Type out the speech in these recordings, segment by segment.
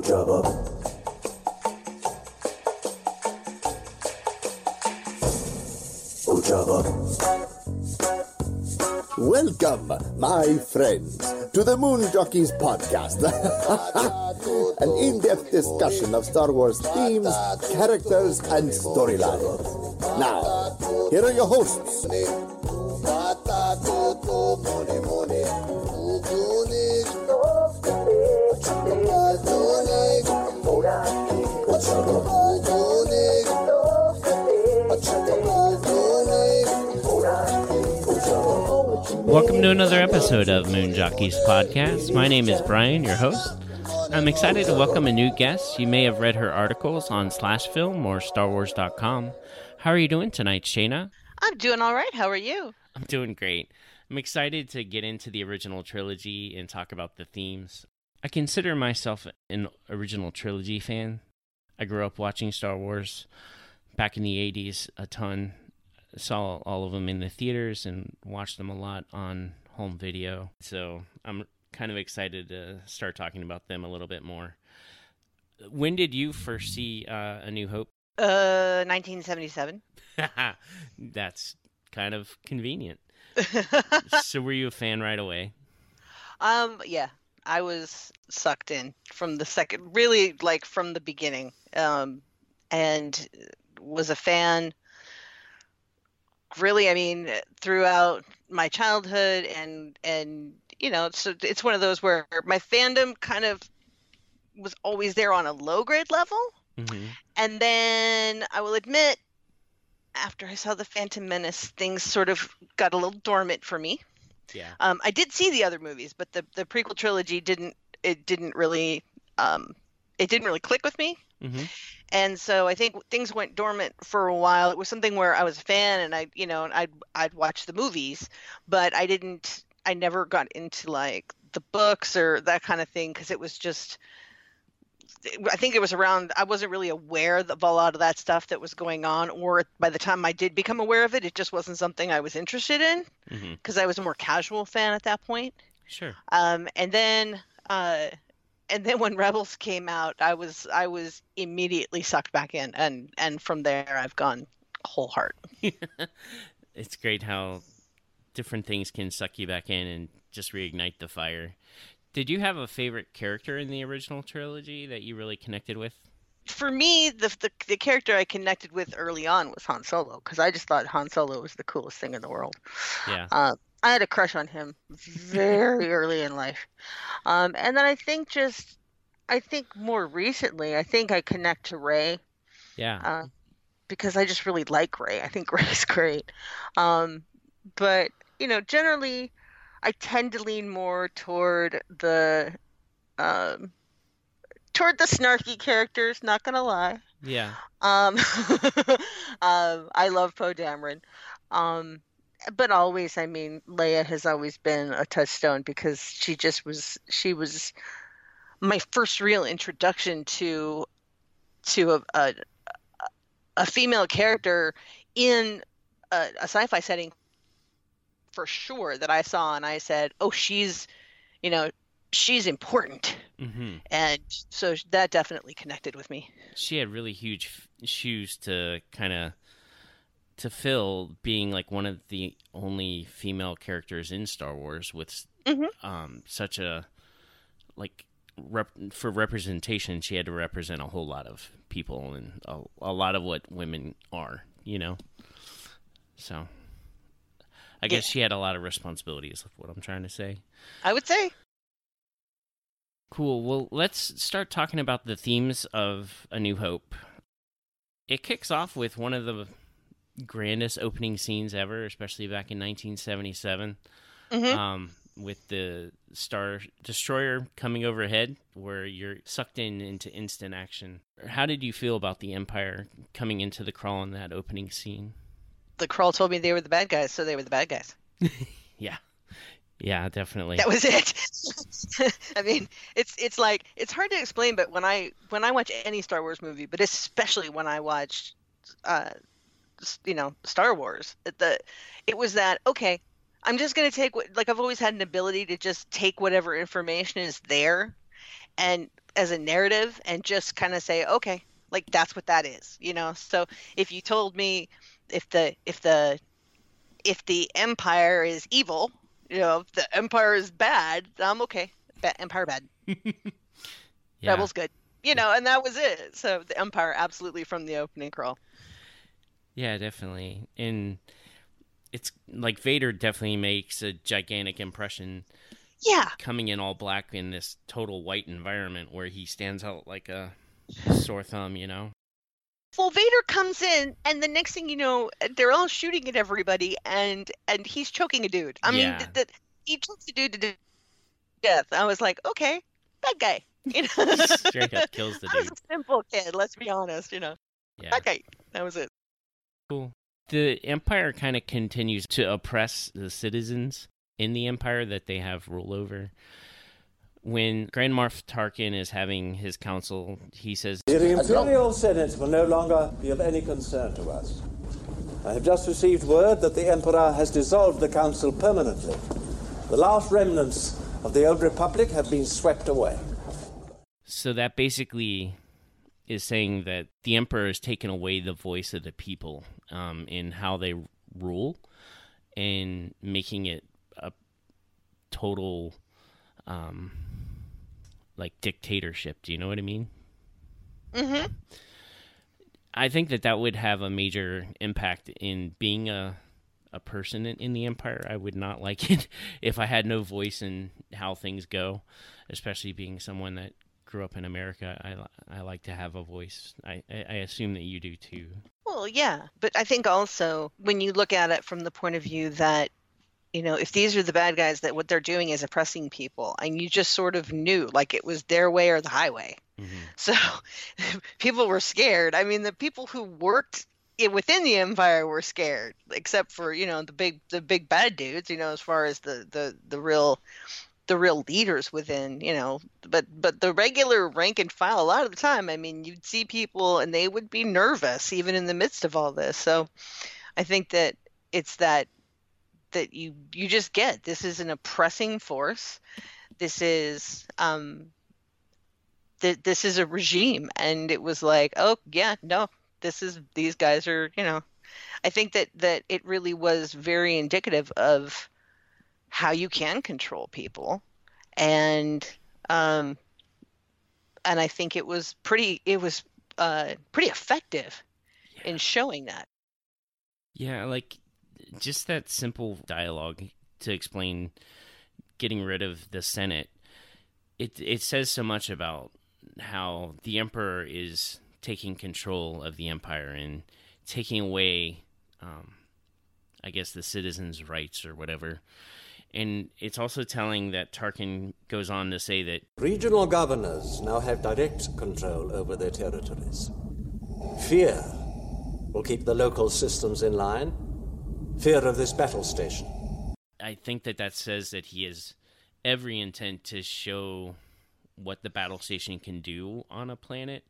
Ojaba. Ojaba. Welcome, my friends, to the Moon Jockeys podcast. An in depth discussion of Star Wars themes, characters, and storylines. Now, here are your hosts. Welcome to another episode of Moon Jockeys Podcast. My name is Brian, your host. I'm excited to welcome a new guest. You may have read her articles on Slash Film or StarWars.com. How are you doing tonight, Shayna? I'm doing all right. How are you? I'm doing great. I'm excited to get into the original trilogy and talk about the themes. I consider myself an original trilogy fan. I grew up watching Star Wars back in the 80s a ton. Saw all of them in the theaters and watched them a lot on home video. So I'm kind of excited to start talking about them a little bit more. When did you first see uh, A New Hope? Uh, 1977. That's kind of convenient. so were you a fan right away? um, yeah, I was sucked in from the second, really like from the beginning. Um, and was a fan. Really, I mean, throughout my childhood and and you know, so it's one of those where my fandom kind of was always there on a low grade level. Mm-hmm. And then I will admit, after I saw the Phantom Menace, things sort of got a little dormant for me. Yeah. Um, I did see the other movies, but the the prequel trilogy didn't. It didn't really. Um, it didn't really click with me. Mm-hmm. And so I think things went dormant for a while. It was something where I was a fan, and I, you know, I'd I'd watch the movies, but I didn't. I never got into like the books or that kind of thing because it was just. I think it was around. I wasn't really aware of a lot of that stuff that was going on, or by the time I did become aware of it, it just wasn't something I was interested in Mm-hmm. because I was a more casual fan at that point. Sure. Um, and then, uh, and then when Rebels came out, I was I was immediately sucked back in, and and from there I've gone whole heart. it's great how different things can suck you back in and just reignite the fire. Did you have a favorite character in the original trilogy that you really connected with? For me, the the, the character I connected with early on was Han Solo because I just thought Han Solo was the coolest thing in the world. Yeah. Uh, I had a crush on him very early in life, um, and then I think just I think more recently I think I connect to Rey. Yeah. uh, because I just really like Rey. I think Rey's great. Um, but you know, generally, I tend to lean more toward the um, toward the snarky characters. Not gonna lie. yeah. Um, um, I love Poe Dameron. Um, but always, I mean, Leia has always been a touchstone because she just was. She was my first real introduction to to a a, a female character in a, a sci-fi setting for sure that I saw and I said, "Oh, she's, you know, she's important." hmm And so that definitely connected with me. She had really huge shoes to kind of to fill, being like one of the only female characters in Star Wars with Mhm. um, such a like rep- for representation. She had to represent a whole lot of people and a, a lot of what women are. You know, so. I guess she had a lot of responsibilities. What I'm trying to say. I would say. Cool. Well, let's start talking about the themes of A New Hope. It kicks off with one of the grandest opening scenes ever, especially back in 1977, Mhm. um, with the Star Destroyer coming overhead, where you're sucked in into instant action. How did you feel about the Empire coming into the crawl in that opening scene? the crawl told me they were the bad guys, so they were the bad guys. Yeah, yeah, definitely. That was it. I mean, it's it's like it's hard to explain, but when I when I watch any Star Wars movie, but especially when I watch, uh, you know, Star Wars, it- the it was that okay. I'm just gonna take what like I've always had an ability to just take whatever information is there, and as a narrative and just kind of say, okay, like that's what that is, you know. So if you told me if the if the if the empire is evil, you know, if the empire is bad, I'm okay. Empire bad. Yeah. Rebels good. You know, and that was it. So the empire absolutely from the opening crawl. Yeah, definitely. And it's like Vader definitely makes a gigantic impression Yeah. coming in all black in this total white environment where he stands out like a sore thumb, you know? Well, Vader comes in, and the next thing you know, they're all shooting at everybody, and and he's choking a dude. I mean, th- th- he chokes a dude to death. I was like, okay, that guy. You know, Straight up kills the I was dude. a simple kid. Let's be honest. You know, Yeah. that guy. That was it. Cool. The Empire kind of continues to oppress the citizens in the Empire that they have rule over. When Grand Moff Tarkin is having his council, he says, The Imperial Senate will no longer be of any concern to us. I have just received word that the Emperor has dissolved the Council permanently. The last remnants of the old Republic have been swept away. So that basically is saying that the emperor has taken away the voice of the people um, in how they rule and making it a total um, like dictatorship. Do you know what I mean? Mm-hmm. I think that that would have a major impact in being a a person in, in the empire. I would not like it if I had no voice in how things go, especially being someone that grew up in America. I I like to have a voice. I I assume that you do too. Well, yeah, but I think also when you look at it from the point of view that, you know, if these are the bad guys, that what they're doing is oppressing people, and you just sort of knew, like it was their way or the highway. Mm-hmm. So people were scared. I mean, the people who worked within the empire were scared, except for you know the big the big bad dudes. You know, as far as the the the real the real leaders within. You know, but but the regular rank and file, a lot of the time, I mean, you'd see people and they would be nervous even in the midst of all this. So I think that it's that that you you just get this is an oppressing force. This is um that this is a regime and it was like oh yeah no this is these guys are you know i think that that it really was very indicative of how you can control people and um and i think it was pretty it was uh pretty effective in showing that Yeah, like just that simple dialogue to explain getting rid of the Senate. It it says so much about how the emperor is taking control of the empire and taking away, um, I guess, the citizens' rights or whatever. And it's also telling that Tarkin goes on to say that Regional governors now have direct control over their territories. Fear will keep the local systems in line. Fear of this battle station. I think that that says that he has every intent to show what the battle station can do on a planet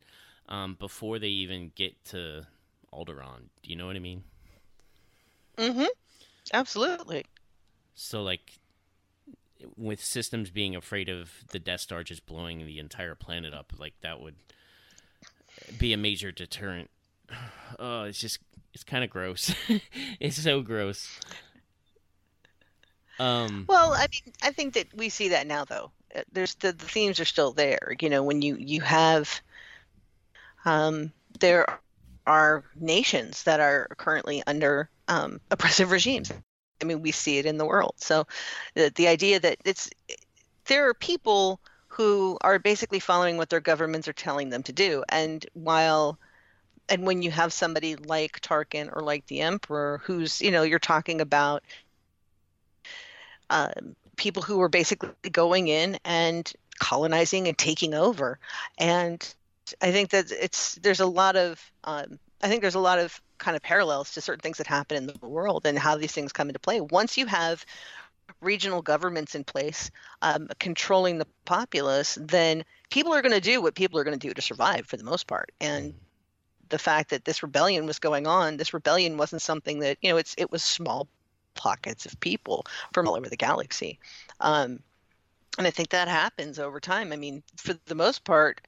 um, before they even get to Alderaan. Do you know what I mean? mm-hmm absolutely So, like, with systems being afraid of the Death Star just blowing the entire planet up, like that would be a major deterrent. Oh, it's just it's kind of gross. it's so gross. Um. Well, I mean, I think that we see that now, though. Uh, There's the, the themes are still there. You know, when you you have, um, there are nations that are currently under um, oppressive regimes. I mean, we see it in the world. So, the the idea that it's there are people who are basically following what their governments are telling them to do, and while and when you have somebody like Tarkin or like the Emperor, who's you know you're talking about um, people who were basically going in and colonizing and taking over. And I think that it's there's a lot of um, I think there's a lot of kind of parallels to certain things that happen in the world and how these things come into play. Once you have regional governments in place um, controlling the populace, then people are going to do what people are going to do to survive for the most part. And the fact that this rebellion was going on, this rebellion wasn't something that you know it's it was small pockets of people from all over the galaxy. Um, And I think that happens over time. I mean, for the most part,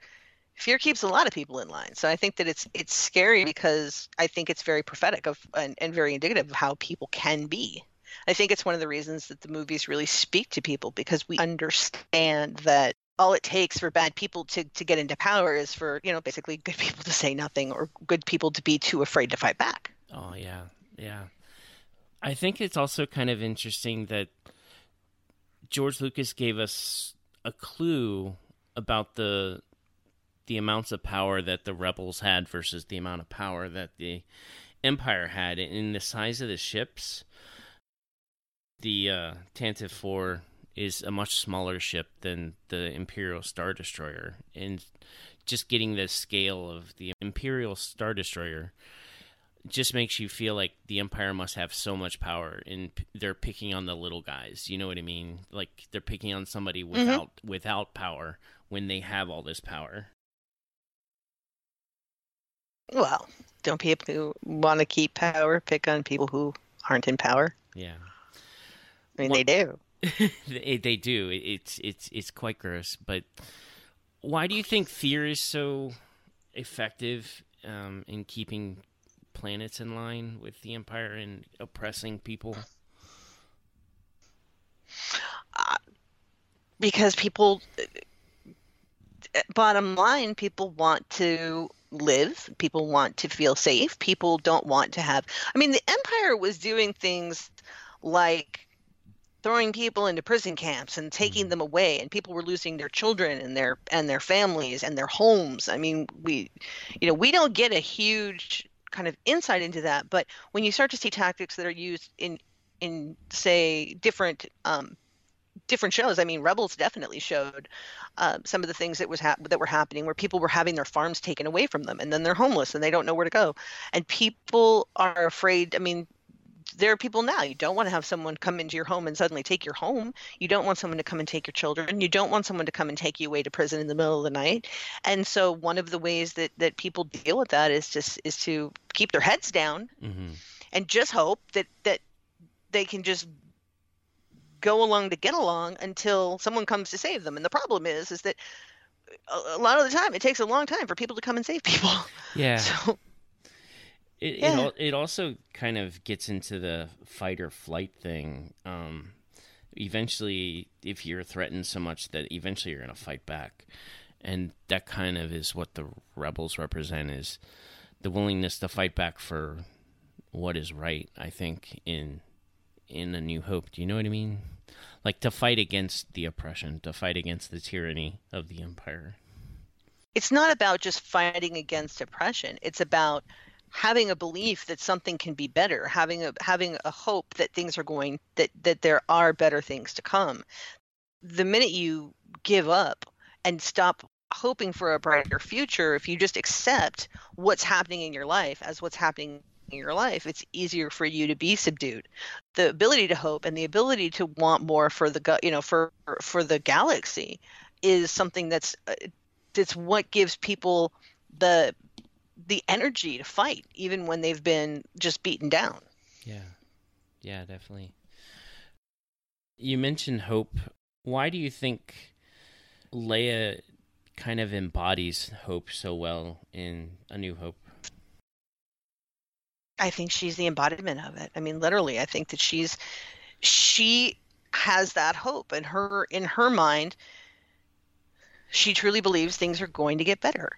fear keeps a lot of people in line. So I think that it's it's scary because I think it's very prophetic of and, and very indicative of how people can be. I think it's one of the reasons that the movies really speak to people because we understand that all it takes for bad people to, to get into power is for, you know, basically good people to say nothing or good people to be too afraid to fight back. Oh, yeah. Yeah. I think it's also kind of interesting that George Lucas gave us a clue about the the amounts of power that the rebels had versus the amount of power that the empire had in the size of the ships the uh, Tantive 4 is a much smaller ship than the Imperial Star Destroyer. And just getting the scale of the Imperial Star Destroyer just makes you feel like the Empire must have so much power and they're picking on the little guys. You know what I mean? Like they're picking on somebody mm-hmm. without mm-hmm. without power when they have all this power. Well, don't people who want to keep power pick on people who aren't in power? Yeah. I mean, well, they do. they, they do. It's it's it's quite gross. But why do you think fear is so effective um, in keeping planets in line with the empire and oppressing people? Uh, because people, bottom line, people want to live. People want to feel safe. People don't want to have. I mean, the empire was doing things like throwing people into prison camps and taking mm-hmm. them away and people were losing their children and their and their families and their homes i mean we you know we don't get a huge kind of insight into that but when you start to see tactics that are used in in say different um, different shows. I mean, Rebels definitely showed uh, some of the things that was hap- that were happening, where people were having their farms taken away from them, and then they're homeless and they don't know where to go, and people are afraid. I mean, there are people now you don't want to have someone come into your home and suddenly take your home you don't want someone to come and take your children you don't want someone to come and take you away to prison in the middle of the night and so one of the ways that that people deal with that is just is to keep their heads down mm-hmm. and just hope that that they can just go along to get along until someone comes to save them and the problem is is that a, a lot of the time it takes a long time for people to come and save people yeah so it, yeah. it, it also kind of gets into the fight or flight thing. Um, eventually, if you're threatened so much that eventually you're going to fight back, and that kind of is what the rebels represent is the willingness to fight back for what is right. I think in in a New Hope. Do you know what I mean? Like to fight against the oppression, to fight against the tyranny of the empire. It's not about just fighting against oppression. It's about having a belief that something can be better having a having a hope that things are going that that there are better things to come the minute you give up and stop hoping for a brighter future if you just accept what's happening in your life as what's happening in your life it's easier for you to be subdued the ability to hope and the ability to want more for the you know for for the galaxy is something that's uh, that's what gives people the the energy to fight even when they've been just beaten down. Yeah. Yeah, definitely. You mentioned hope. Why do you think Leia kind of embodies hope so well in A New Hope? I think she's the embodiment of it. I mean, literally, I think that she's she has that hope in her in her mind. She truly believes things are going to get better.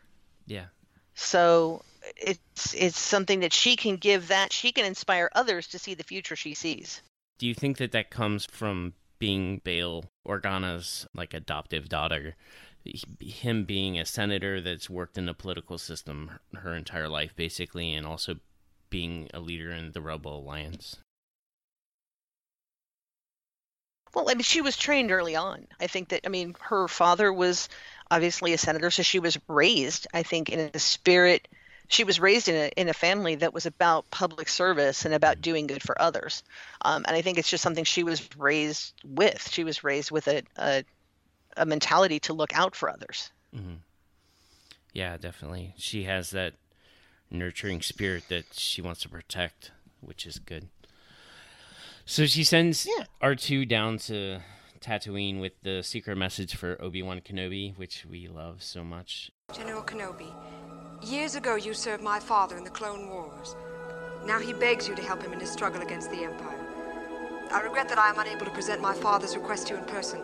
Yeah. So it's it's something that she can give that she can inspire others to see the future she sees. Do you think that that comes from being Bail Organa's like adoptive daughter? Him being a senator that's worked in the political system her entire life, basically, and also being a leader in the Rebel Alliance. Well, I mean, she was trained early on. I think that, I mean, her father was obviously a senator, so she was raised, I think, in a spirit. She was raised in a in a family that was about public service and about doing good for others, um, and I think it's just something she was raised with. She was raised with a a, a mentality to look out for others. Mm-hmm. Yeah, definitely. She has that nurturing spirit that she wants to protect, which is good. So she sends yeah. R two down to Tatooine with the secret message for Obi Wan Kenobi, which we love so much. General Kenobi, years ago you served my father in the Clone Wars. Now he begs you to help him in his struggle against the Empire. I regret that I am unable to present my father's request to you in person,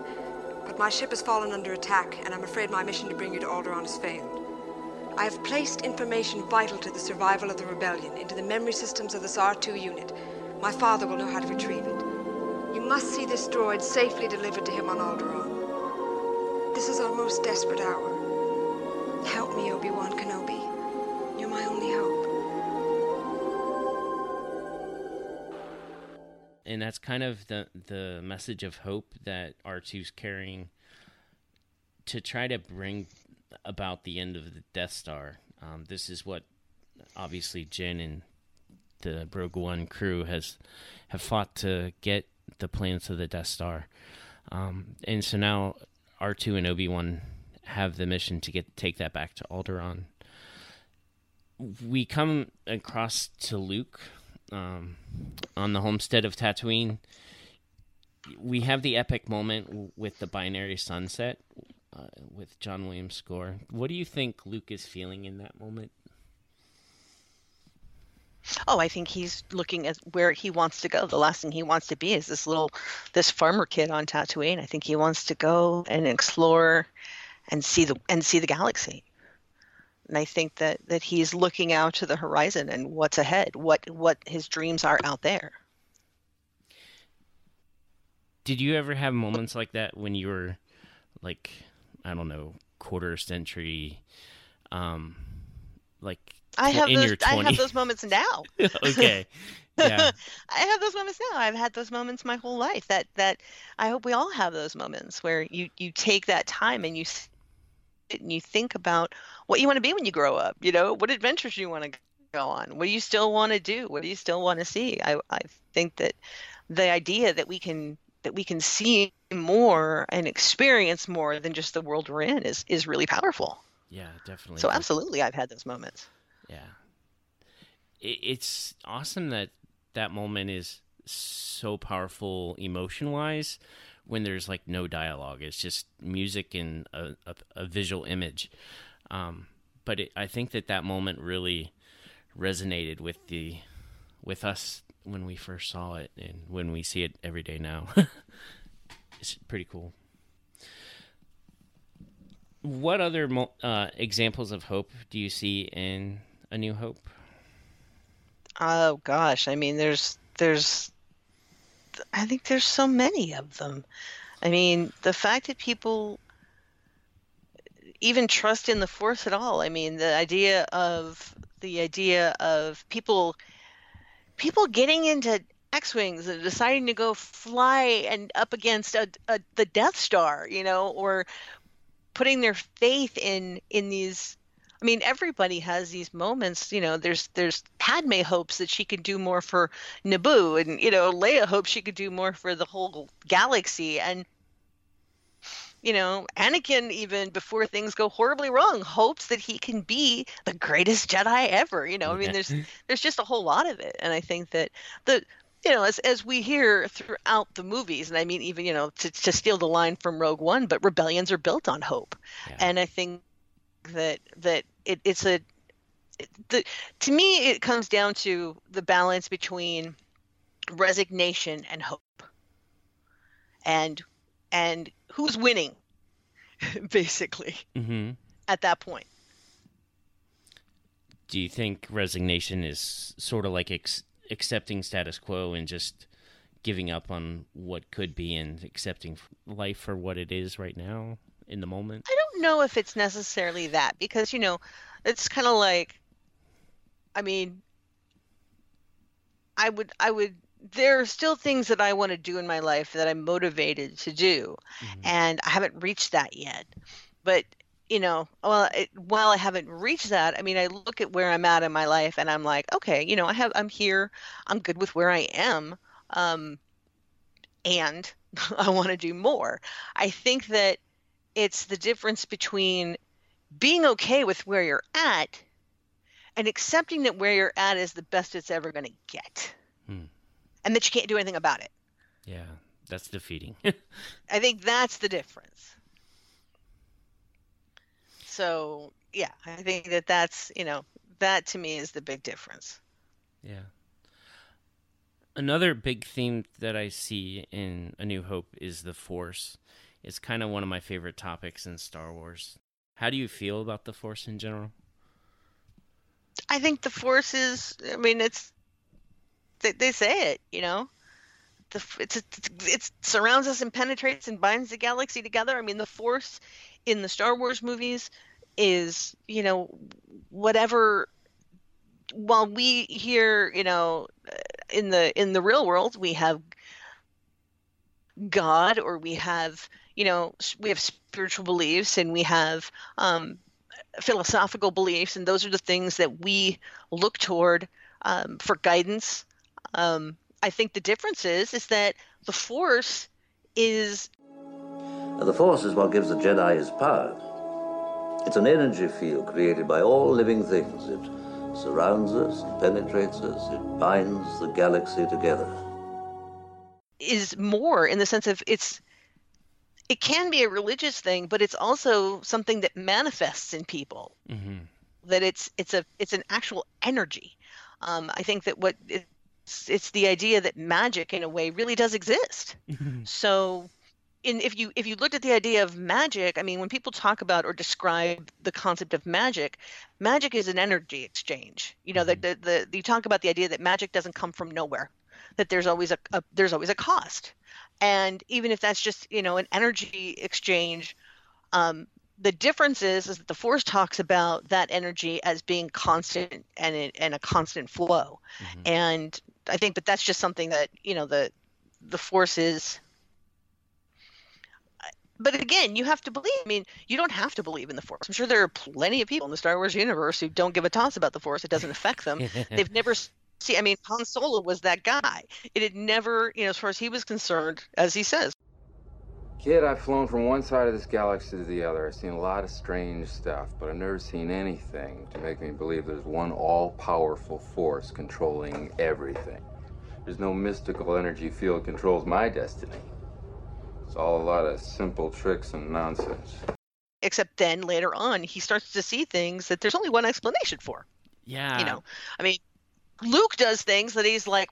but my ship has fallen under attack, and I'm afraid my mission to bring you to Alderaan has failed. I have placed information vital to the survival of the rebellion into the memory systems of this R2 unit. My father will know how to retrieve it. You must see this droid safely delivered to him on Alderaan. This is our most desperate hour. Help me, Obi-Wan Kenobi. You're my only hope. And that's kind of the the message of hope that R2's carrying to try to bring about the end of the Death Star. Um, this is what obviously Jyn and the Rogue One crew has have fought to get the plans of the Death Star, um, and so now R two and Obi Wan have the mission to get take that back to Alderaan. We come across to Luke um, on the homestead of Tatooine. We have the epic moment with the binary sunset uh, with John Williams' score. What do you think Luke is feeling in that moment? Oh, I think he's looking at where he wants to go. The last thing he wants to be is this little, this farmer kid on Tatooine. I think he wants to go and explore, and see the and see the galaxy. And I think that that he's looking out to the horizon and what's ahead, what what his dreams are out there. Did you ever have moments like that when you were, like, I don't know, quarter century, um, like I have those. I have those moments now. okay. Yeah. I have those moments now. I've had those moments my whole life. That that I hope we all have those moments where you you take that time and you sit and you think about what you want to be when you grow up. You know, what adventures you want to go on. What do you still want to do? What do you still want to see? I I think that the idea that we can that we can see more and experience more than just the world we're in is is really powerful. Yeah, definitely. So absolutely, I've had those moments. Yeah. It's awesome that that moment is so powerful emotion wise when there's like no dialogue. It's just music and a, a, a visual image. Um, but it, I think that that moment really resonated with the with us when we first saw it and when we see it every day now. it's pretty cool. What other uh, examples of hope do you see in A New Hope? Oh gosh, I mean, there's there's, I think there's so many of them. I mean, the fact that people even trust in the force at all. I mean, the idea of the idea of people people getting into X-wings and deciding to go fly and up against a, a the Death Star, you know, or putting their faith in in these I mean, everybody has these moments. You know, there's there's Padme hopes that she could do more for Naboo, and you know, Leia hopes she could do more for the whole galaxy, and you know, Anakin even before things go horribly wrong hopes that he can be the greatest Jedi ever. You know, I mean, there's there's just a whole lot of it, and I think that the you know, as as we hear throughout the movies, and I mean, even you know, to to steal the line from Rogue One, but rebellions are built on hope, Yeah. and I think that that it, it's a it- the to me it comes down to the balance between resignation and hope and and who's winning basically Mm-hmm. at that point Do you think resignation is sort of like ex- accepting status quo and just giving up on what could be and accepting life for what it is right now in the moment? I don't know if it's necessarily that because you know, it's kind of like, I mean, I would, I would. There are still things that I want to do in my life that I'm motivated to do, and I haven't reached that yet. But you know, well, it, while I haven't reached that, I mean, I look at where I'm at in my life, and I'm like, okay, you know, I have, I'm here, I'm good with where I am, um, and I want to do more. I think that it's the difference between being okay with where you're at and accepting that where you're at is the best it's ever going to get. And that you can't do anything about it Yeah, That's defeating. I think that's the difference. So yeah, I think that that's you know that to me is the big difference. Yeah. Another big theme that I see in A New Hope is the Force. It's kind of one of my favorite topics in Star Wars. How do you feel about the Force in general? I think the Force is. I mean, it's. They, they say it, you know. The it's it surrounds us and penetrates and binds the galaxy together. I mean, the Force in the Star Wars movies is, you know, whatever while we here, you know, in the in the real world, we have God or we have, you know, we have spiritual beliefs and we have um, philosophical beliefs, and those are the things that we look toward um, for guidance. Um, I think the difference is is that the Force is. The Force is what gives the Jedi his power. It's an energy field created by all living things. It surrounds us, it penetrates us, it binds the galaxy together. Is more in the sense of it's it can be a religious thing, but it's also something that manifests in people. Mm-hmm. That it's it's a it's an actual energy. Um, I think that what it's it's the idea that magic in a way really does exist. so in, if you if you looked at the idea of magic, I mean, when people talk about or describe the concept of magic, magic is an energy exchange. You know, mm-hmm. the, the, the you talk about the idea that magic doesn't come from nowhere, that there's always a, a there's always a cost, and even if that's just you know an energy exchange, um, the difference is is that the force talks about that energy as being constant and it, and a constant flow, mm-hmm. and I think but that's just something that you know the the force is but again, you have to believe. I mean, you don't have to believe in the Force. I'm sure there are plenty of people in the Star Wars universe who don't give a toss about the Force. It doesn't affect them. They've never see. I mean, Han Solo was that guy. It had never, you know, as far as he was concerned, as he says. Kid, I've flown from one side of this galaxy to the other. I've seen a lot of strange stuff, but I've never seen anything to make me believe there's one all-powerful force controlling everything. There's no mystical energy field controls my destiny. It's all a lot of simple tricks and nonsense. Except then later on, he starts to see things that there's only one explanation for. Yeah. You know, I mean, Luke does things that he's like,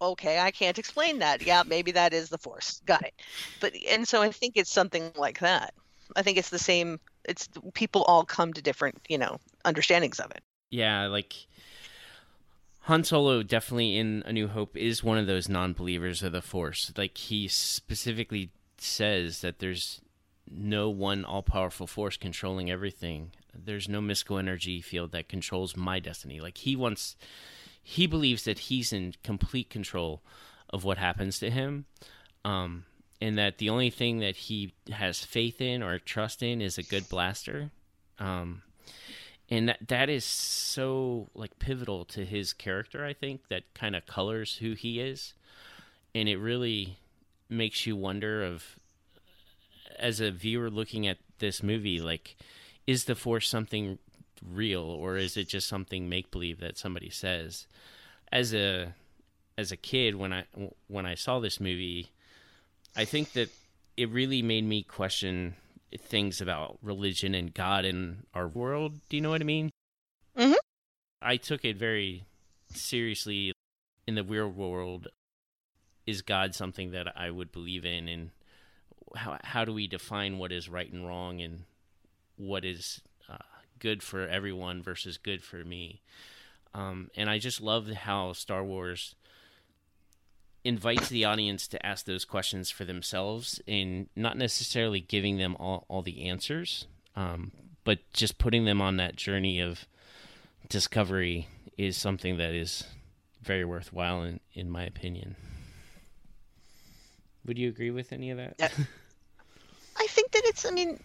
okay, I can't explain that. Yeah, maybe that is the Force. Got it. But and so I think it's something like that. I think it's the same. It's people all come to different, you know, understandings of it. Yeah, like Han Solo definitely in A New Hope is one of those non-believers of the Force. Like he specifically says that there's no one all-powerful force controlling everything. There's no mystical energy field that controls my destiny. Like he wants he believes that he's in complete control of what happens to him. Um and that the only thing that he has faith in or trust in is a good blaster. Um and that that is so like pivotal to his character i think that kind of colors who he is and it really makes you wonder of as a viewer looking at this movie like is the force something real or is it just something make believe that somebody says as a as a kid when i when i saw this movie i think that it really made me question things about religion and God in our world. Do you know what I mean? Mm-hmm. I took it very seriously. In the real world, is God something that I would believe in, and how how do we define what is right and wrong, and what is good for everyone versus good for me? Um, and I just love how Star Wars invites the audience to ask those questions for themselves and not necessarily giving them all, all the answers, um, but just putting them on that journey of discovery is something that is very worthwhile in, in my opinion. Would you agree with any of that? I think that it's, I mean,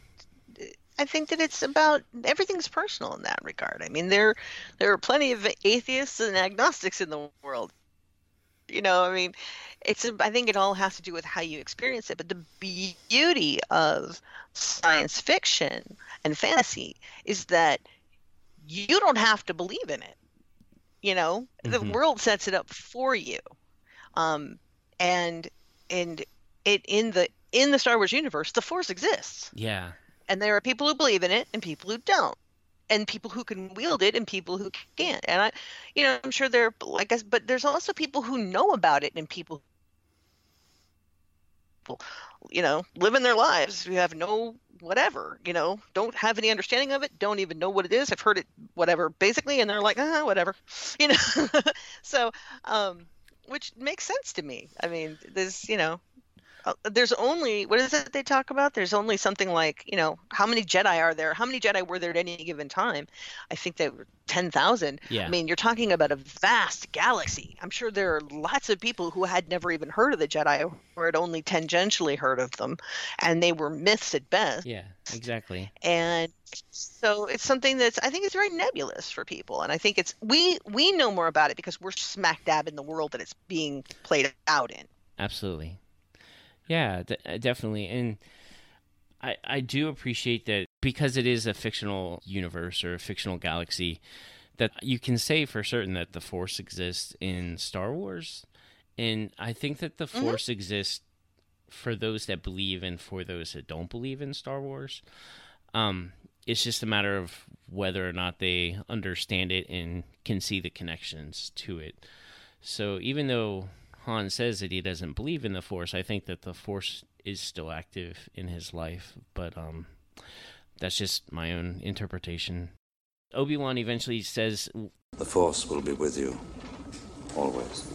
I think that it's about everything's personal in that regard. I mean, there there are plenty of atheists and agnostics in the world. You know, I mean, it's I think it all has to do with how you experience it. But the beauty of science fiction and fantasy is that you don't have to believe in it. You know, mm-hmm. the world sets it up for you, um, and and it in the in the Star Wars universe, the Force exists, Yeah. And there are people who believe in it and people who don't, and people who can wield it and people who can't. And I, you know, I'm sure there, like, us, but there's also people who know about it and people, you know, living their lives who have no whatever, you know, don't have any understanding of it, don't even know what it is. I've heard it, whatever, basically, and they're like, ah, whatever, you know. so, um, which makes sense to me. I mean, there's, you know, Uh, there's only what is it they talk about? There's only something like you know how many Jedi are there? How many Jedi were there at any given time? I think they were ten thousand. Yeah. I mean, you're talking about a vast galaxy. I'm sure there are lots of people who had never even heard of the Jedi or had only tangentially heard of them, and they were myths at best. Yeah. Exactly. And so it's something that's I think it's very nebulous for people, and I think it's we we know more about it because we're smack dab in the world that it's being played out in. Absolutely. Yeah, d- uh, definitely. And I I do appreciate that because it is a fictional universe or a fictional galaxy that you can say for certain that the Force exists in Star Wars. And I think that the Force exists for those that believe and for those that don't believe in Star Wars. Um it's just a matter of whether or not they understand it and can see the connections to it. So even though Han says that he doesn't believe in the Force, I think that the Force is still active in his life, but um, that's just my own interpretation. Obi Wan eventually says, The Force will be with you, always.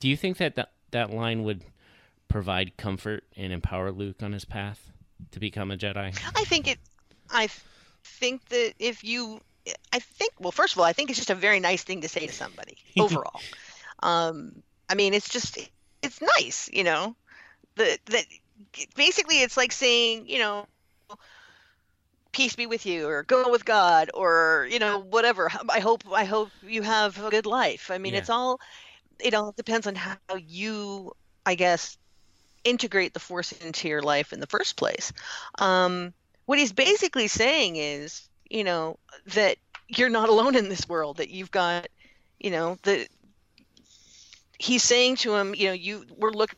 "Do you think that that, that line would provide comfort and empower Luke on his path to become a Jedi?" I think it. I think that if you, I think well, first of all, I think it's just a very nice thing to say to somebody overall. Um, I mean, it's just it's nice, you know. The that basically it's like saying, you know, peace be with you, or go with God, or you know, whatever. I hope I hope you have a good life. I mean, Yeah. it's all it all depends on how you, I guess, integrate the force into your life in the first place. Um, what he's basically saying is, you know, that you're not alone in this world. That you've got, you know, the. He's saying to him, you know, you we're look,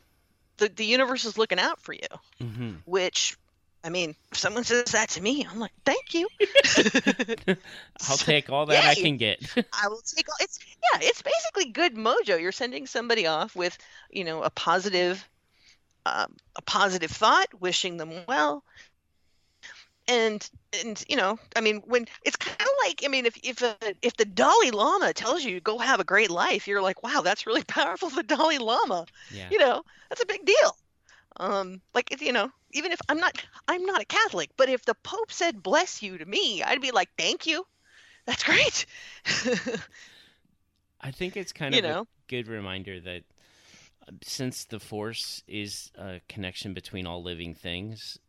the the universe is looking out for you. hmm Which, I mean, if someone says that to me, I'm like, thank you. I'll take all that Yeah, I can get. I will take all it's yeah, it's basically good mojo. You're sending somebody off with, you know, a positive um, a positive thought, wishing them well. And and you know, I mean, when it's kind of like, I mean, if if uh, if the Dalai Lama tells you to go have a great life, you're like, wow, that's really powerful. The Dalai Lama, yeah. you know, that's a big deal. Um, like if you know, even if I'm not, I'm not a Catholic, but if the Pope said bless you to me, I'd be like, thank you, that's great. I think it's kind You of know? a good reminder that uh, since the Force is a connection between all living things,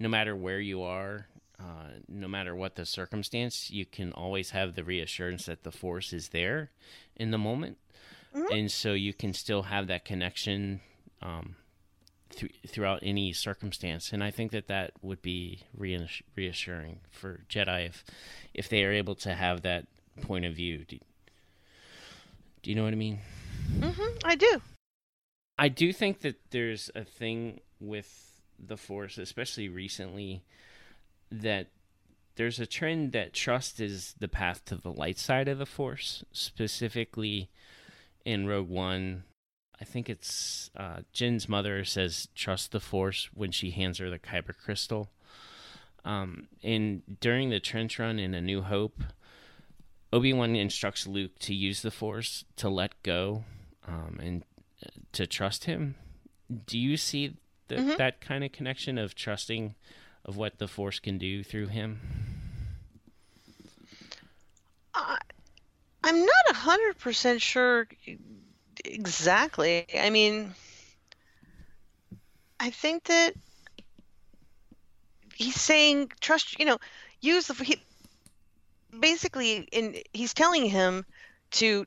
no matter where you are, uh, no matter what the circumstance, you can always have the reassurance that the Force is there in the moment. Mhm. And so you can still have that connection um, th- throughout any circumstance. And I think that that would be reass- reassuring for Jedi if, if they are able to have that point of view. Do, do you know what I mean? hmm I do. I do think that there's a thing with the Force, especially recently, that there's a trend that trust is the path to the light side of the Force. Specifically, in Rogue One, I think it's uh, Jyn's mother says trust the Force when she hands her the Kyber crystal. Um, and during the trench run in A New Hope, Obi Wan instructs Luke to use the Force to let go um, and to trust him. Do you see Mhm. that kind of connection of trusting of what the Force can do through him? I, I'm not a hundred percent sure exactly. I mean, I think that he's saying trust. You know, use the. He, basically, in he's telling him to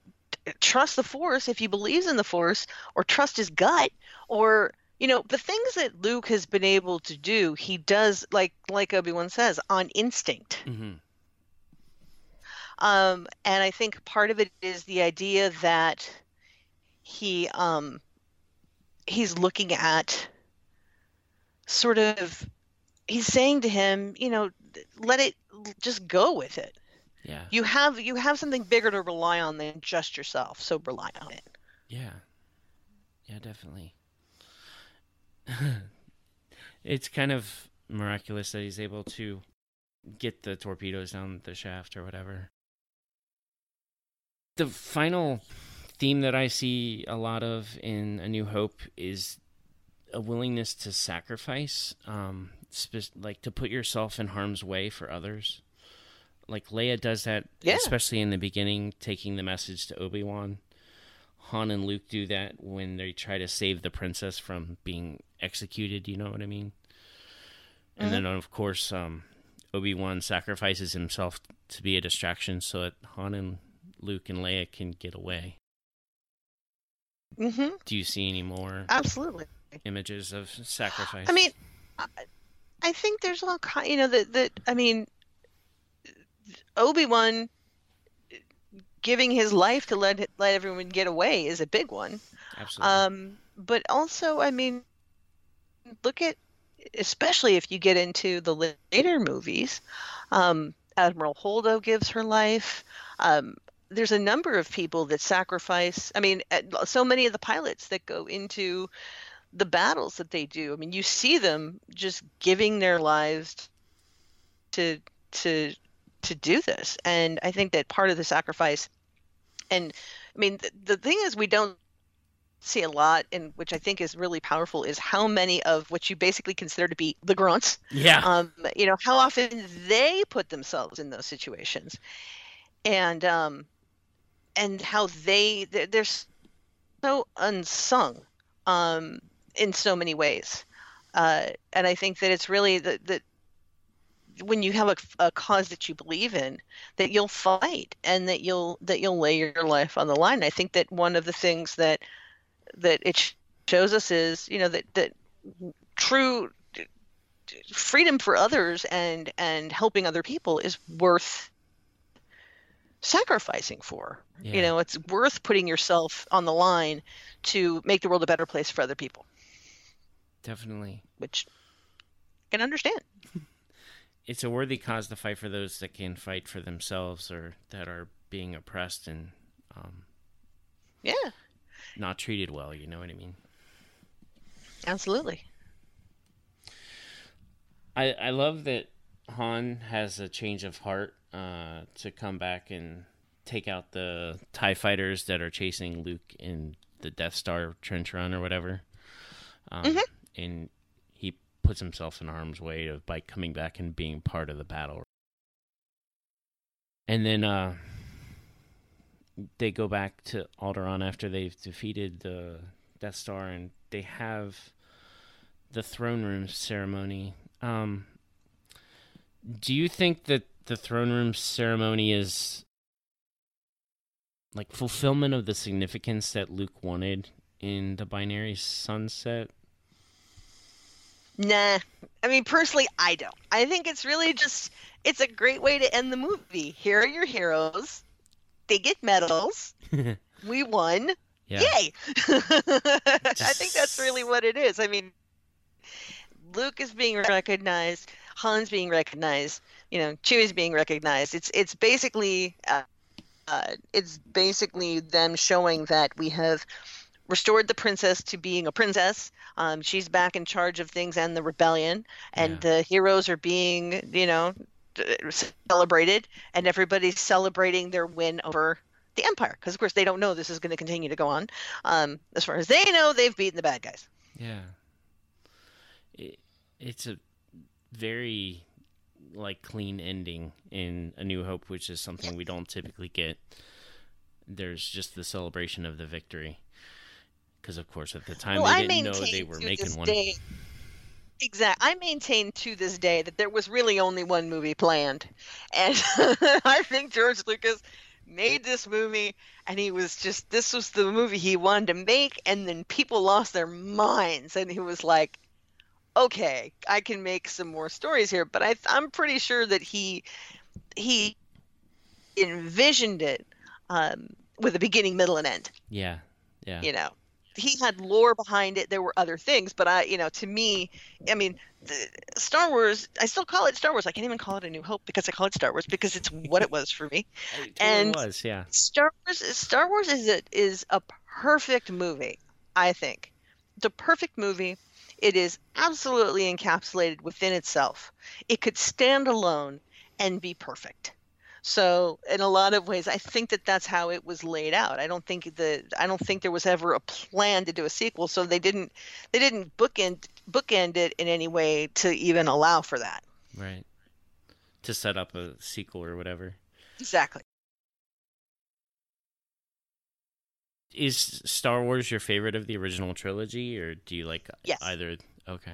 trust the Force if he believes in the Force, or trust his gut, or you know the things that Luke has been able to do. He does like like Obi Wan says on instinct. Mm-hmm. Um, and I think part of it is the idea that he, um, he's looking at sort of he's saying to him, you know, let it just go with it. Yeah. You have you have something bigger to rely on than just yourself, so rely on it. Yeah. Yeah, definitely. it's kind of miraculous that he's able to get the torpedoes down the shaft or whatever. The final theme that I see a lot of in A New Hope is a willingness to sacrifice, um, spe- like to put yourself in harm's way for others. Like Leia does that, Yeah. especially in the beginning, taking the message to Obi Wan. Han and Luke do that when they try to save the princess from being executed. You know what I mean? And then, of course, um, Obi Wan sacrifices himself to be a distraction so that Han and Luke and Leia can get away. hmm Do you see any more Absolutely. images of sacrifice? I mean, I, I think there's all kind. You know that that I mean, Obi Wan giving his life to let let everyone get away is a big one. absolutely. Um, but also, I mean, look at especially if you get into the later movies. Um, Admiral Holdo gives her life. Um, there's a number of people that sacrifice. I mean, uh, so many of the pilots that go into the battles that they do. I mean, you see them just giving their lives to to to do this, and I think that part of the sacrifice. And I mean, the, the thing is, we don't see a lot, and which I think is really powerful, is how many of what you basically consider to be the grunts yeah. um, you know how often they put themselves in those situations. And um and how they they're, they're so unsung um in so many ways. Uh and i think that it's really that that when you have a, a cause that you believe in that you'll fight and that you'll that you'll lay your life on the line. I think that one of the things that that it shows us is you know that that true freedom for others and and helping other people is worth sacrificing for Yeah. you know it's worth putting yourself on the line to make the world a better place for other people Definitely. which I can understand It's a worthy cause to fight for those that can fight for themselves or that are being oppressed and um, yeah not treated well. You know what I mean? absolutely I, I love that Han has a change of heart uh, to come back and take out the TIE fighters that are chasing Luke in the Death Star trench run or whatever. Um, And he puts himself in harm's way of, by coming back and being part of the battle. And then uh, they go back to Alderaan after they've defeated the Death Star and they have the throne room ceremony. Um, do you think that the throne room ceremony is like fulfillment of the significance that Luke wanted in the binary sunset? Nah. I mean, personally, I don't. I think it's really just, it's a great way to end the movie. Here are your heroes. They get medals. we won. Yeah. Yay! I think that's really what it is. I mean, Luke is being recognized. Han's being recognized. You know, Chewie's being recognized. It's it's basically uh, uh, it's basically them showing that we have restored the princess to being a princess. Um, she's back in charge of things and the rebellion, and Yeah. the heroes are being, you know, celebrated, and everybody's celebrating their win over the empire because, of course, they don't know this is going to continue to go on. Um, as far as they know, they've beaten the bad guys. Yeah. It, it's a very like clean ending in A New Hope, which is something we don't typically get. There's just the celebration of the victory. Because of course, at the time well, they didn't know they were making one. day. Exactly. I maintain to this day that there was really only one movie planned, and I think George Lucas made this movie, and he was just this was the movie he wanted to make, and then people lost their minds, and he was like, "Okay, I can make some more stories here," but I, I'm pretty sure that he he envisioned it um, with a beginning, middle, and end. Yeah, yeah. You know. He had lore behind it. There were other things, but I, you know, to me, I mean, Star Wars. I still call it Star Wars. I can't even call it A New Hope because I call it Star Wars because it's what it was for me. It And- was, yeah. Star Wars. Star Wars is a is a perfect movie. I think the perfect movie. It is absolutely encapsulated within itself. It could stand alone and be perfect. So, in a lot of ways, I think that that's how it was laid out. I don't think the I don't think there was ever a plan to do a sequel, so they didn't they didn't bookend bookend it in any way to even allow for that. Right. To set up a sequel or whatever. Exactly. Is Star Wars your favorite of the original trilogy, or do you like Yes. either? Okay.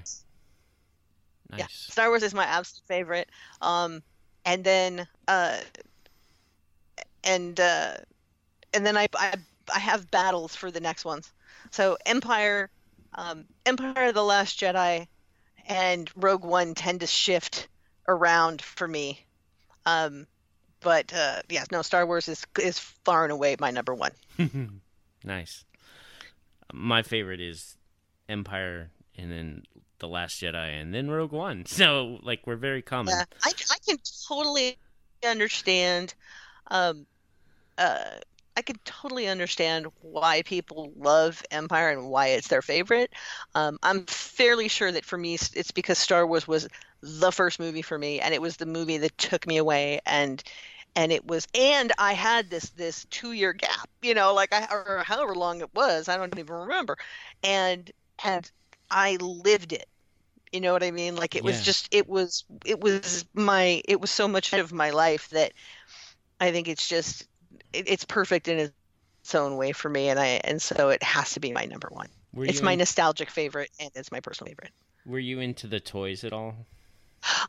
Nice. Yeah, Star Wars is my absolute favorite. Um, and then uh, and uh, and then I, I I have battles for the next ones. So Empire, um, Empire of the Last Jedi, and Rogue One tend to shift around for me. Um, but uh, yeah, no, Star Wars is is far and away my number one. nice. My favorite is Empire, and then The Last Jedi, and then Rogue One. So, like, we're very common. Yeah, I, I can totally understand. Um, uh, I can totally understand why people love Empire and why it's their favorite. Um, I'm fairly sure that for me, it's because Star Wars was the first movie for me, and it was the movie that took me away, and and it was, and I had this this two year gap, you know, like I or however long it was, I don't even remember, and and I lived it. You know what I mean? Like it was just it was it was my it was so much of my life that I think it's just it, it's perfect in its own way for me, and I and so it has to be my number one. It's you my in- nostalgic favorite, and it's my personal favorite. Were you into the toys at all?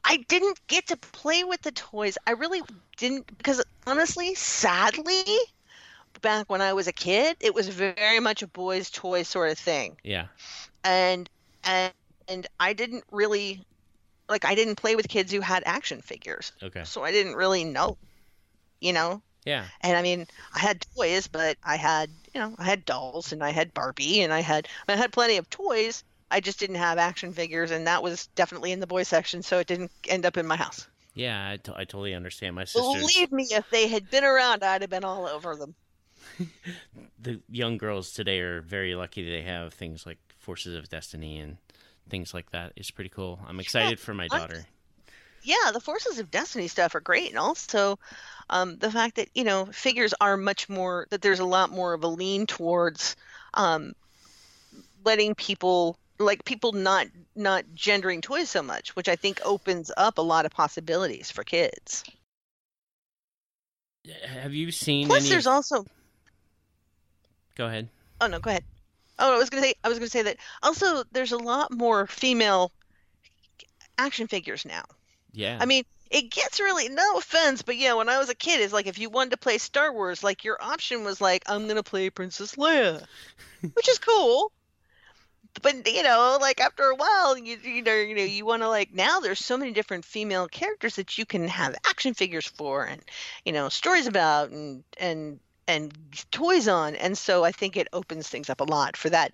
I didn't get to play with the toys. I really didn't because honestly, sadly, back when I was a kid, it was very much a boys' toy sort of thing. Yeah. And and and I didn't really like I didn't play with kids who had action figures. Okay. So I didn't really know. You know? Yeah. And I mean, I had toys, but I had, you know, I had dolls and I had Barbie and I had I had plenty of toys. I just didn't have action figures, and that was definitely in the boy section, so it didn't end up in my house. Yeah, I, t- I totally understand. My sisters, Believe me, if they had been around, I'd have been all over them. The young girls today are very lucky they have things like Forces of Destiny and things like that. It's pretty cool. I'm excited for my daughter. Yeah, the Forces of Destiny stuff are great, and also um, the fact that you know figures are much more that there's a lot more of a lean towards um, letting people like people not not gendering toys so much, which I think opens up a lot of possibilities for kids. Have you seen Plus, any? there's also Go ahead. Oh no, go ahead. Oh, I was gonna say I was gonna say that also there's a lot more female action figures now. Yeah. I mean, it gets really no offense, but yeah, when I was a kid, it's like if you wanted to play Star Wars, like your option was like I'm gonna play Princess Leia, which is cool. But you know, like after a while, you you know you know you want to like now there's so many different female characters that you can have action figures for and you know stories about and and and toys on, and so I think it opens things up a lot for that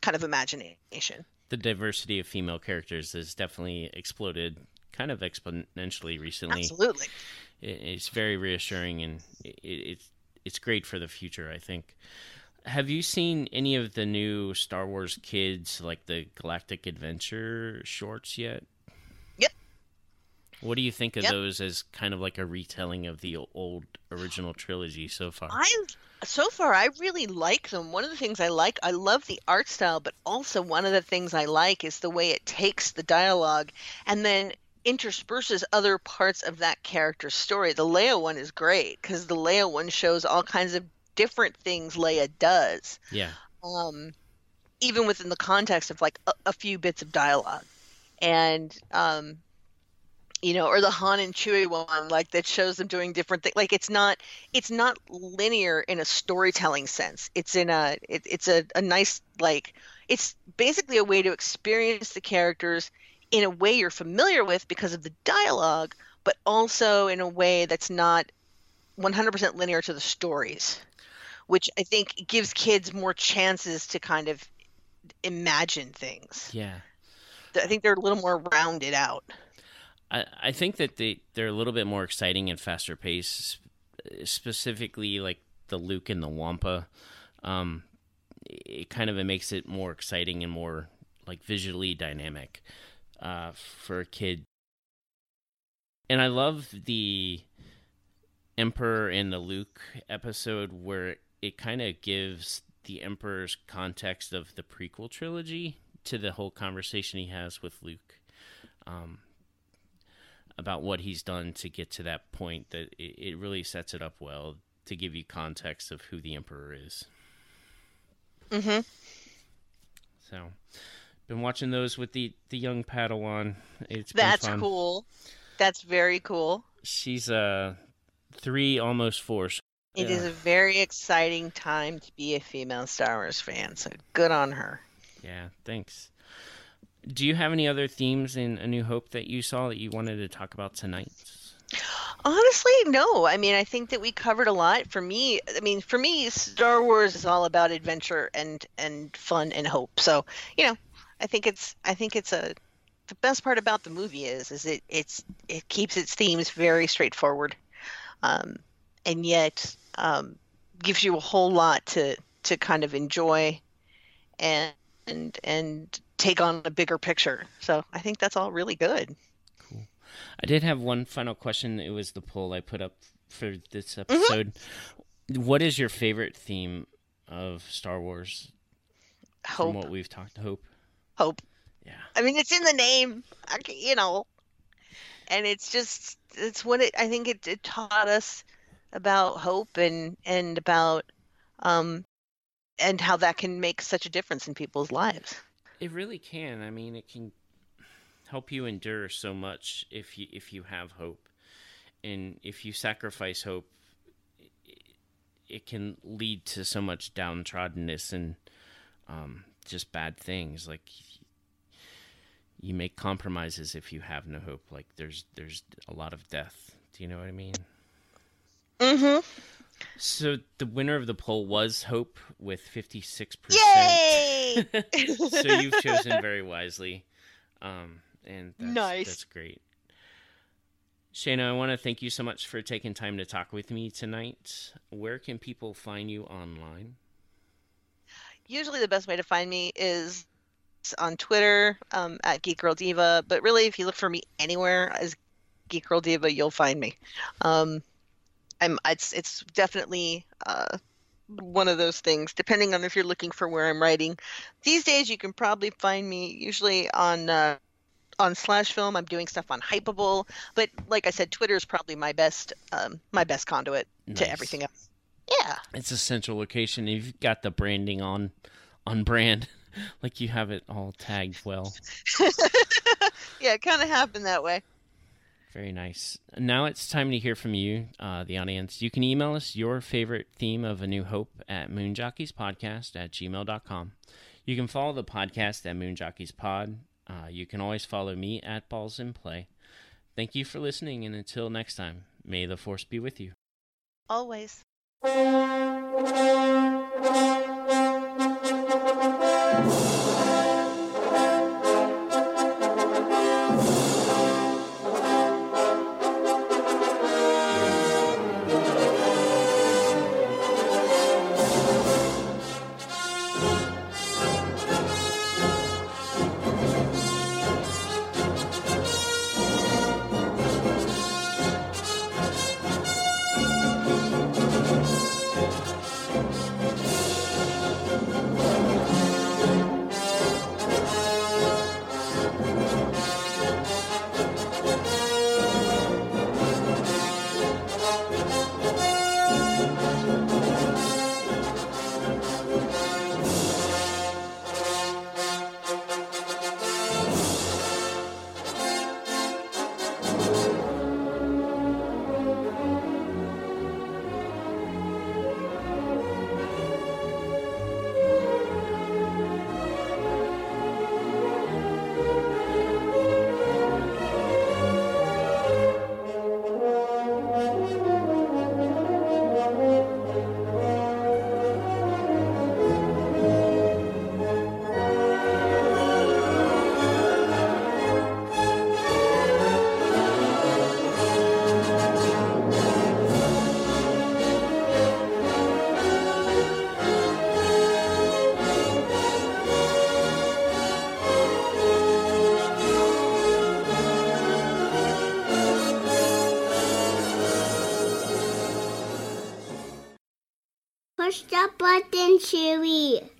kind of imagination. the diversity of female characters has definitely exploded kind of exponentially recently. Absolutely. It's very reassuring and it's it's great for the future. I think. Have you seen any of the new Star Wars kids, like the Galactic Adventure shorts yet? What do you think of Yep. those as kind of like a retelling of the old original trilogy so far? I so far I really like them. One of the things I like, I love the art style, but also one of the things I like is the way it takes the dialogue and then intersperses other parts of that character's story. The Leia one is great because the Leia one shows all kinds of different things Leia does, yeah. um, even within the context of like a, a few bits of dialogue, and um, you know, or the Han and Chewie one, like that shows them doing different things. Like it's not it's not linear in a storytelling sense. It's in a it, it's a, a nice like it's basically a way to experience the characters in a way you're familiar with because of the dialogue, but also in a way that's not 100% linear to the stories, which I think gives kids more chances to kind of imagine things. Yeah. I think they're a little more rounded out. I, I think that they, they're a little bit more exciting and faster pace, specifically like the Luke and the Wampa. Um, it kind of it makes it more exciting and more like visually dynamic uh, for a kid. And I love the Emperor and the Luke episode where it kind of gives the Emperor's context of the prequel trilogy to the whole conversation he has with Luke um, about what he's done to get to that point. That it, it really sets it up well to give you context of who the Emperor is. Mm-hmm. So, been watching those with the the young Padawan. It's That's cool. That's very cool. She's uh three, almost four. So, It yeah. is a very exciting time to be a female Star Wars fan. So good on her. Yeah, thanks. Do you have any other themes in A New Hope that you saw that you wanted to talk about tonight? Honestly, no. I mean, I think that we covered a lot. For me, I mean, for me, Star Wars is all about adventure and and fun and hope. So, you know, I think it's I think it's a the best part about the movie is is it it's it keeps its themes very straightforward, um, and yet um, gives you a whole lot to to kind of enjoy, and and and take on a bigger picture. So I think that's all really good. Cool. I did have one final question. It was the poll I put up for this episode. What is your favorite theme of Star Wars from Hope, what we've talked? Hope. hope. Yeah. I mean, it's in the name, I you know, and it's just it's what it. I think it, it taught us about hope and and about um and how that can make such a difference in people's lives. It really can. I mean, it can help you endure so much if you if you have hope, and if you sacrifice hope, it, it can lead to so much downtroddenness and um, just bad things. Like you make compromises if you have no hope. Like there's there's a lot of death. Do you know what I mean? Mm-hmm. So the winner of the poll was Hope with fifty six percent. Yay! so you've chosen very wisely, um, and that's, Nice. That's great. Shana, I want to thank you so much for taking time to talk with me tonight. Where can people find you online? Usually, the best way to find me is on Twitter um, at Geek Girl Diva. But really, if you look for me anywhere as Geek Girl Diva, you'll find me. Um, I'm it's it's definitely uh, one of those things. Depending on if you're looking for where I'm writing, these days you can probably find me usually on uh, on Slash Film. I'm doing stuff on Hypable, but like I said, Twitter is probably my best um, my best conduit Nice. to everything else. Yeah. It's a central location. You've got the branding on on brand, like you have it all tagged well. yeah, it kind of happened that way. Very nice. Now it's time to hear from you, uh, the audience. You can email us your favorite theme of A New Hope at moonjockeys.podcast at gmail.com. You can follow the podcast at moonjockeys.pod. Uh, you can always follow me at Balls in Play. Thank you for listening, and until next time, may the Force be with you. Always. Chewie.